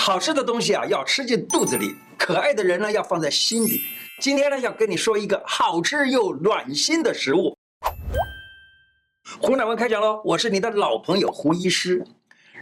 好吃的东西啊，要吃进肚子里；可爱的人呢，要放在心里。今天呢，要跟你说一个好吃又暖心的食物。胡乃文开讲喽！我是你的老朋友胡医师。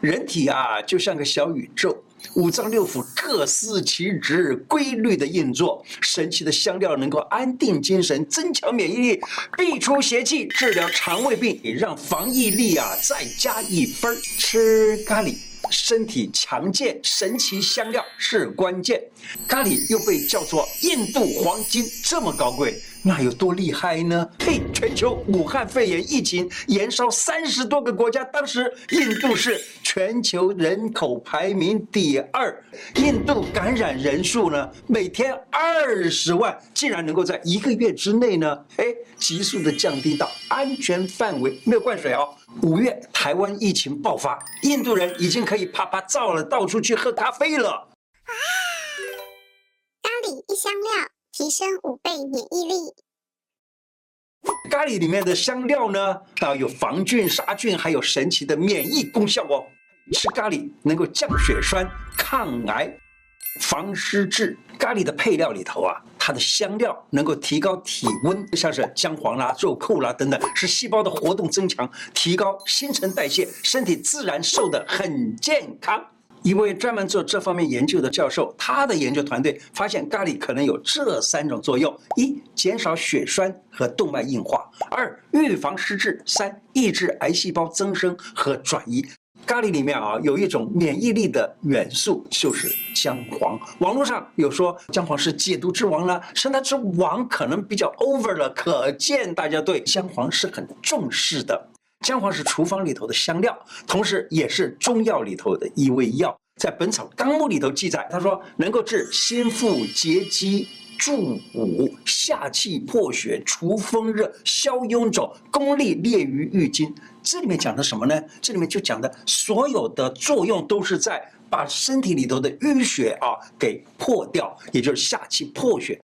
人体啊，就像个小宇宙，五脏六腑各司其职，规律的运作。神奇的香料能够安定精神，增强免疫力，避除邪气，治疗肠胃病，也让防疫力啊再加一分。吃咖喱。身体强健，神奇香料是关键。咖喱又被叫做印度黄金，这么高贵，那有多厉害呢？嘿，全球武汉肺炎疫情延烧三十多个国家，当时印度是全球人口排名第二，印度感染人数呢每天二十万，竟然能够在一个月之内呢，嘿，急速的降低到安全范围，没有灌水哦。五月台湾疫情爆发，印度人已经可以啪啪照了，到处去喝咖啡了。啊！咖喱一香料，提升五倍免疫力。咖喱里面的香料呢，啊，有防菌、杀菌，还有神奇的免疫功效哦。吃咖喱能够降血栓、抗癌、防湿滞。咖喱的配料里头啊。它的香料能够提高体温，像是姜黄啦、肉蔻啦等等，使细胞的活动增强，提高新陈代谢，身体自然瘦得很健康。一位专门做这方面研究的教授，他的研究团队发现咖喱可能有这三种作用：一、减少血栓和动脉硬化；二、预防失智；三、抑制癌细胞增生和转移。咖喱里面啊，有一种免疫力的元素，就是姜黄。网络上有说姜黄是解毒之王了，生它之王可能比较 over 了，可见大家对姜黄是很重视的。姜黄是厨房里头的香料，同时也是中药里头的一味药。在《本草纲目》里头记载，他说能够治心腹结肌、助五、下气破血、除风热、消痈肿、功力列于郁金。这里面讲的什么呢？这里面就讲的所有的作用都是在把身体里头的淤血啊给破掉，也就是下气破血。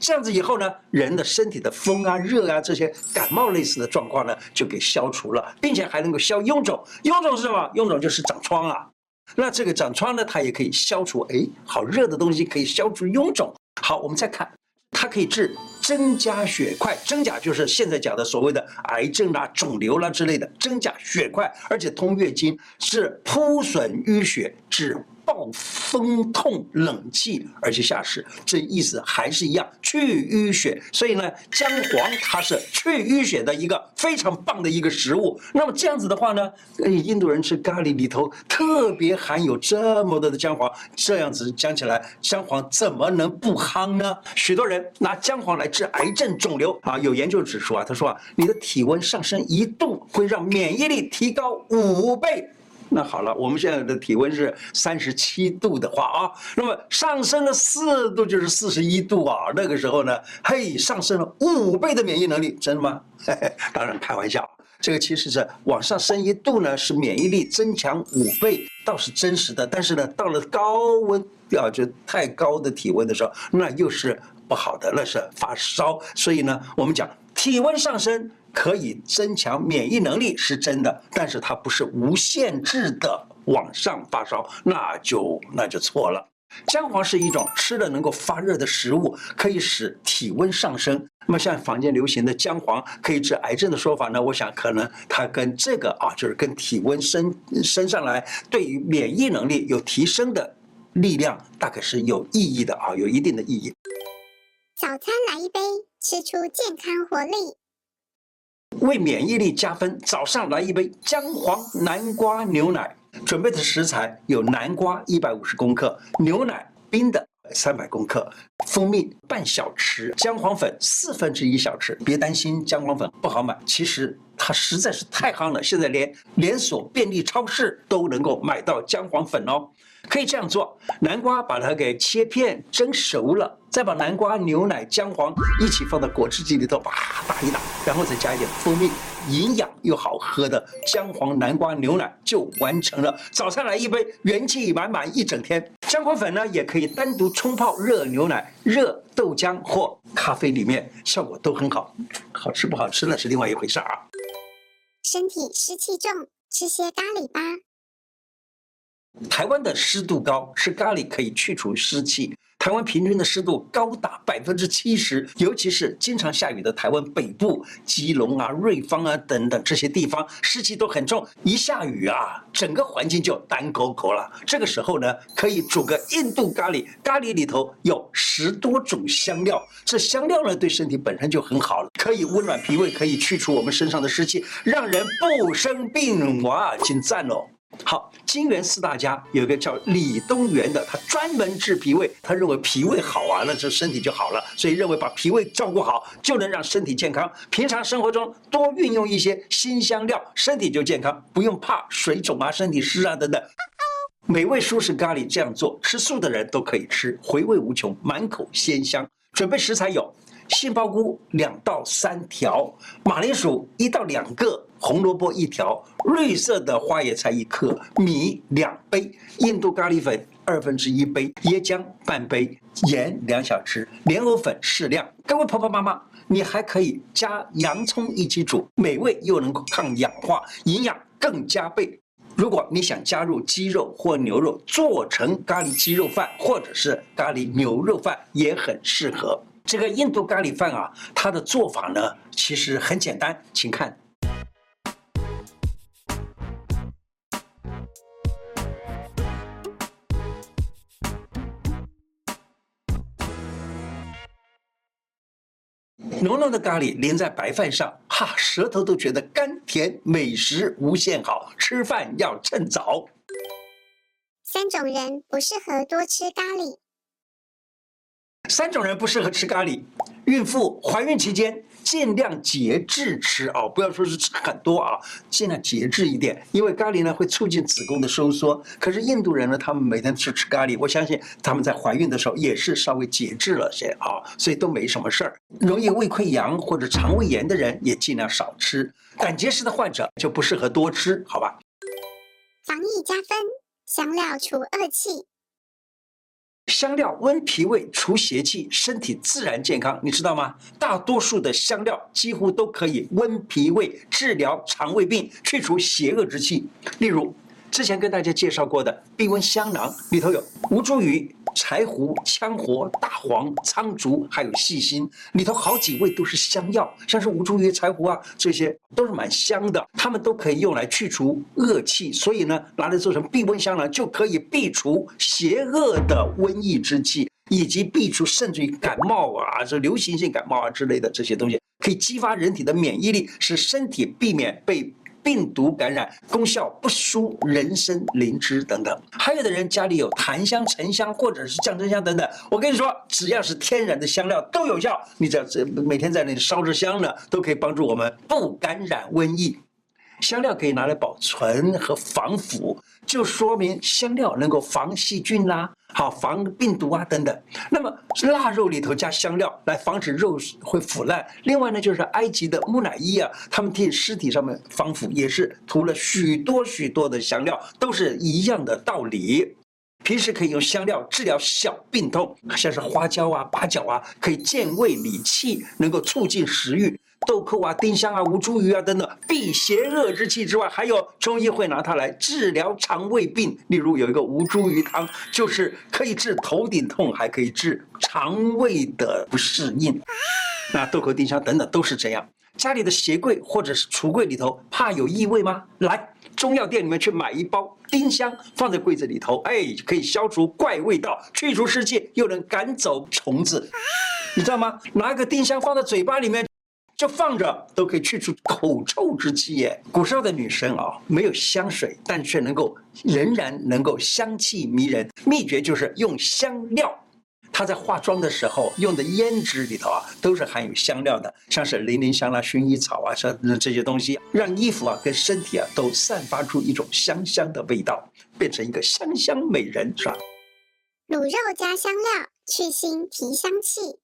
这样子以后呢，人的身体的风啊、热啊这些感冒类似的状况呢就给消除了，并且还能够消痈肿。痈肿是什么？痈肿就是长疮啊。那这个长疮呢，它也可以消除。哎，好热的东西可以消除痈肿。好，我们再看。它可以治增加血块，真假就是现在讲的所谓的癌症啦、肿瘤啦之类的真假血块，而且通月经，是扑损淤血，治暴风痛冷气，而且下实，这意思还是一样，去淤血。所以呢，姜黄它是去淤血的一个非常棒的一个食物。那么这样子的话呢，印度人吃咖喱里头特别含有这么多的姜黄，这样子讲起来，姜黄怎么能不夯呢？许多人拿姜黄来治癌症、肿瘤啊，有研究指出啊，他说啊，你的体温上升一度会让免疫力提高五倍。那好了，我们现在的体温是三十七度的话啊，那么上升了四度就是四十一度啊。那个时候呢，嘿，上升了五倍的免疫能力，真的吗？嘿嘿，当然开玩笑。这个其实是往上升一度呢，是免疫力增强五倍，倒是真实的。但是呢，到了高温啊，就太高的体温的时候，那又是不好的，那是发烧。所以呢，我们讲体温上升。可以增强免疫能力是真的，但是它不是无限制的往上发烧，那就那就错了。姜黄是一种吃了能够发热的食物，可以使体温上升。那么像坊间流行的姜黄可以治癌症的说法呢，我想可能它跟这个啊，就是跟体温升升上来，对于免疫能力有提升的力量，大概是有意义的啊，有一定的意义。早餐来一杯，吃出健康活力。为免疫力加分，早上来一杯姜黄南瓜牛奶。准备的食材有南瓜一百五十公克，牛奶冰的三百公克，蜂蜜半小匙，姜黄粉四分之一小匙。别担心姜黄粉不好买，其实它实在是太夯了，现在连连锁便利超市都能够买到姜黄粉哦。可以这样做：南瓜把它给切片蒸熟了，再把南瓜、牛奶、姜黄一起放到果汁机里头，啪打一打，然后再加一点蜂蜜，营养又好喝的姜黄南瓜牛奶就完成了。早上来一杯，元气满满一整天。姜黄粉呢，也可以单独冲泡热牛奶、热豆浆或咖啡里面，效果都很好。好吃不好吃那是另外一回事啊。身体湿气重，吃些咖喱吧。台湾的湿度高，吃咖喱可以去除湿气。台湾平均的湿度高达百分之七十，尤其是经常下雨的台湾北部、基隆啊、瑞芳啊等等这些地方，湿气都很重。一下雨啊，整个环境就干口口了。这个时候呢，可以煮个印度咖喱，咖喱里头有十多种香料，这香料呢对身体本身就很好了，可以温暖脾胃，可以去除我们身上的湿气，让人不生病。哇，请赞哦！好，金元四大家有一个叫李东垣的，他专门治脾胃，他认为脾胃好啊，那这身体就好了，所以认为把脾胃照顾好就能让身体健康。平常生活中多运用一些辛香料，身体就健康，不用怕水肿啊、身体湿啊等等。美味舒适咖喱这样做，吃素的人都可以吃，回味无穷，满口鲜香。准备食材有。杏鲍菇两到三条，马铃薯一到两个，红萝卜一条，绿色的花椰菜一颗，米两杯，印度咖喱粉二分之一杯，椰浆半杯，盐两小匙，莲藕粉适量。各位婆婆妈妈，你还可以加洋葱一起煮，美味又能够抗氧化，营养更加倍。如果你想加入鸡肉或牛肉，做成咖喱鸡肉饭或者是咖喱牛肉饭也很适合。这个印度咖喱饭啊，它的做法呢，其实很简单，请看。浓浓的咖喱淋在白饭上，哈，舌头都觉得甘甜，美食无限好，吃饭要趁早。三种人不适合多吃咖喱。三种人不适合吃咖喱：孕妇怀孕期间尽量节制吃哦，不要说是吃很多啊，尽量节制一点，因为咖喱呢会促进子宫的收缩。可是印度人呢，他们每天吃吃咖喱，我相信他们在怀孕的时候也是稍微节制了些啊，所以都没什么事儿。容易胃溃疡或者肠胃炎的人也尽量少吃，胆结石的患者就不适合多吃，好吧？防疫加分，香料除恶气。香料温脾胃、除邪气，身体自然健康，你知道吗？大多数的香料几乎都可以温脾胃、治疗肠胃病、去除邪恶之气。例如，之前跟大家介绍过的避瘟香囊里头有吴茱萸。柴胡、羌活、大黄、苍术，还有细辛，里头好几味都是香药，像是吴茱萸、柴胡啊，这些都是蛮香的，它们都可以用来去除恶气，所以呢，拿来做成避瘟香囊，就可以避除邪恶的瘟疫之气，以及避除甚至于感冒啊，这流行性感冒啊之类的这些东西，可以激发人体的免疫力，使身体避免被。病毒感染功效不输人参、灵芝等等，还有的人家里有檀香、沉香或者是降真香等等，我跟你说，只要是天然的香料都有效。你只要每天在那里烧着香呢，都可以帮助我们不感染瘟疫。香料可以拿来保存和防腐，就说明香料能够防细菌啦，好防病毒啊等等。那么腊肉里头加香料来防止肉会腐烂。另外呢，就是埃及的木乃伊啊，他们替尸体上面防腐也是涂了许多许多的香料，都是一样的道理。平时可以用香料治疗小病痛，像是花椒啊、八角啊，可以健胃理气，能够促进食欲。豆蔻啊、丁香啊、吴茱萸啊等等，避邪恶之气之外，还有中医会拿它来治疗肠胃病。例如有一个吴茱萸汤，就是可以治头顶痛，还可以治肠胃的不适应。那豆蔻、丁香等等都是这样。家里的鞋柜或者是橱柜里头，怕有异味吗？来。中药店里面去买一包丁香，放在柜子里头，哎，可以消除怪味道，去除湿气，又能赶走虫子，你知道吗？拿一个丁香放在嘴巴里面，就放着，都可以去除口臭之气耶。古时候的女生啊，没有香水，但却能够仍然能够香气迷人，秘诀就是用香料。她在化妆的时候用的胭脂里头啊，都是含有香料的，像是零陵香啦、薰衣草啊，像这些东西，让衣服啊跟身体啊都散发出一种香香的味道，变成一个香香美人，是吧？卤肉加香料，去腥提香气。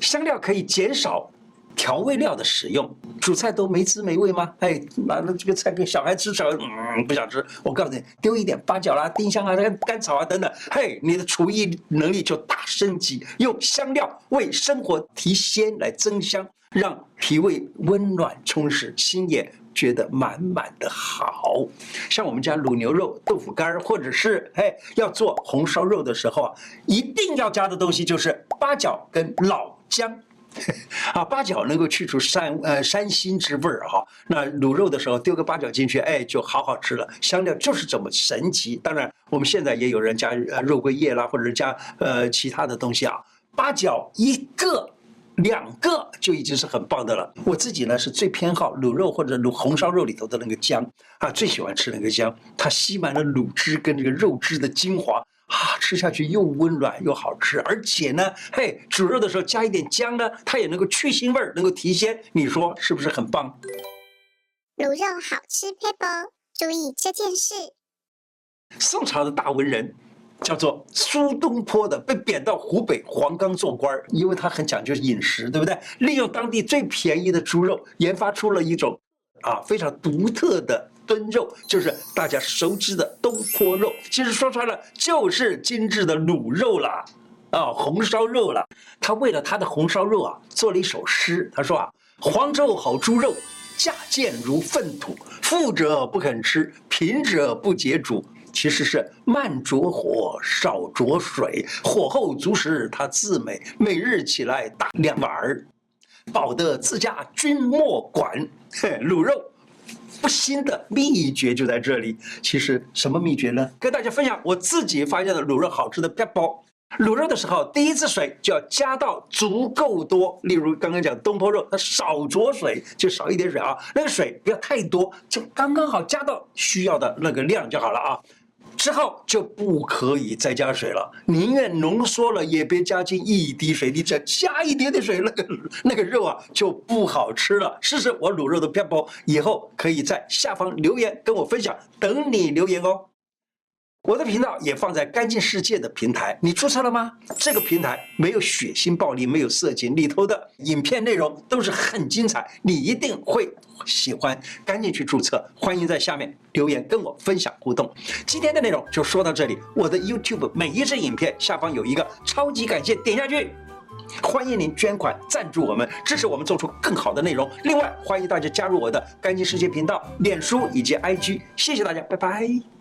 香料可以减少。调味料的使用，煮菜都没滋没味吗？哎，拿了这个菜给小孩吃，小孩嗯不想吃。我告诉你，丢一点八角啦、丁香啊、甘草啊等等，嘿，你的厨艺能力就大升级。用香料为生活提鲜来增香，让脾胃温暖充实，心也觉得满满的好。像我们家卤牛肉、豆腐干，或者是哎要做红烧肉的时候啊，一定要加的东西就是八角跟老姜。啊，八角能够去除膻呃膻腥之味儿哈。那卤肉的时候丢个八角进去，哎，就好好吃了。香料就是这么神奇。当然，我们现在也有人加呃肉桂叶啦，或者加呃其他的东西啊。八角一个、两个就已经是很棒的了。我自己呢是最偏好卤肉或者卤红烧肉里头的那个姜啊，最喜欢吃那个姜，它吸满了卤汁跟这个肉汁的精华。啊，吃下去又温暖又好吃，而且呢，嘿，煮肉的时候加一点姜呢，它也能够去腥味儿，能够提鲜，你说是不是很棒？卤肉好吃 people 注意这件事。宋朝的大文人叫做苏东坡的，被贬到湖北黄冈做官儿，因为他很讲究饮食，对不对？利用当地最便宜的猪肉，研发出了一种啊非常独特的。炖肉就是大家熟知的东坡肉，其实说穿了就是精致的卤肉了，啊，红烧肉了。他为了他的红烧肉啊，做了一首诗。他说啊：“黄州好猪肉，价贱如粪土，富者不肯吃，贫者不解煮。其实是慢着火，少着水，火候足时它自美。每日起来打两碗儿，饱得自家君莫管。卤肉。”不腥的秘诀就在这里。其实什么秘诀呢？跟大家分享我自己发现的卤肉好吃的八宝。卤肉的时候，第一次水就要加到足够多。例如刚刚讲东坡肉，它少着水，就少一点水啊。那个水不要太多，就刚刚好加到需要的那个量就好了啊。之后就不可以再加水了，宁愿浓缩了也别加进一滴水。你再加一点点水，那个那个肉啊就不好吃了。试试我卤肉的偏方，以后可以在下方留言跟我分享，等你留言哦。我的频道也放在干净世界的平台，你注册了吗？这个平台没有血腥暴力，没有色情，里头的影片内容都是很精彩，你一定会喜欢。赶紧去注册，欢迎在下面留言跟我分享互动。今天的内容就说到这里，我的 YouTube 每一支影片下方有一个超级感谢，点下去。欢迎您捐款赞助我们，支持我们做出更好的内容。另外，欢迎大家加入我的干净世界频道、脸书以及 IG。谢谢大家，拜拜。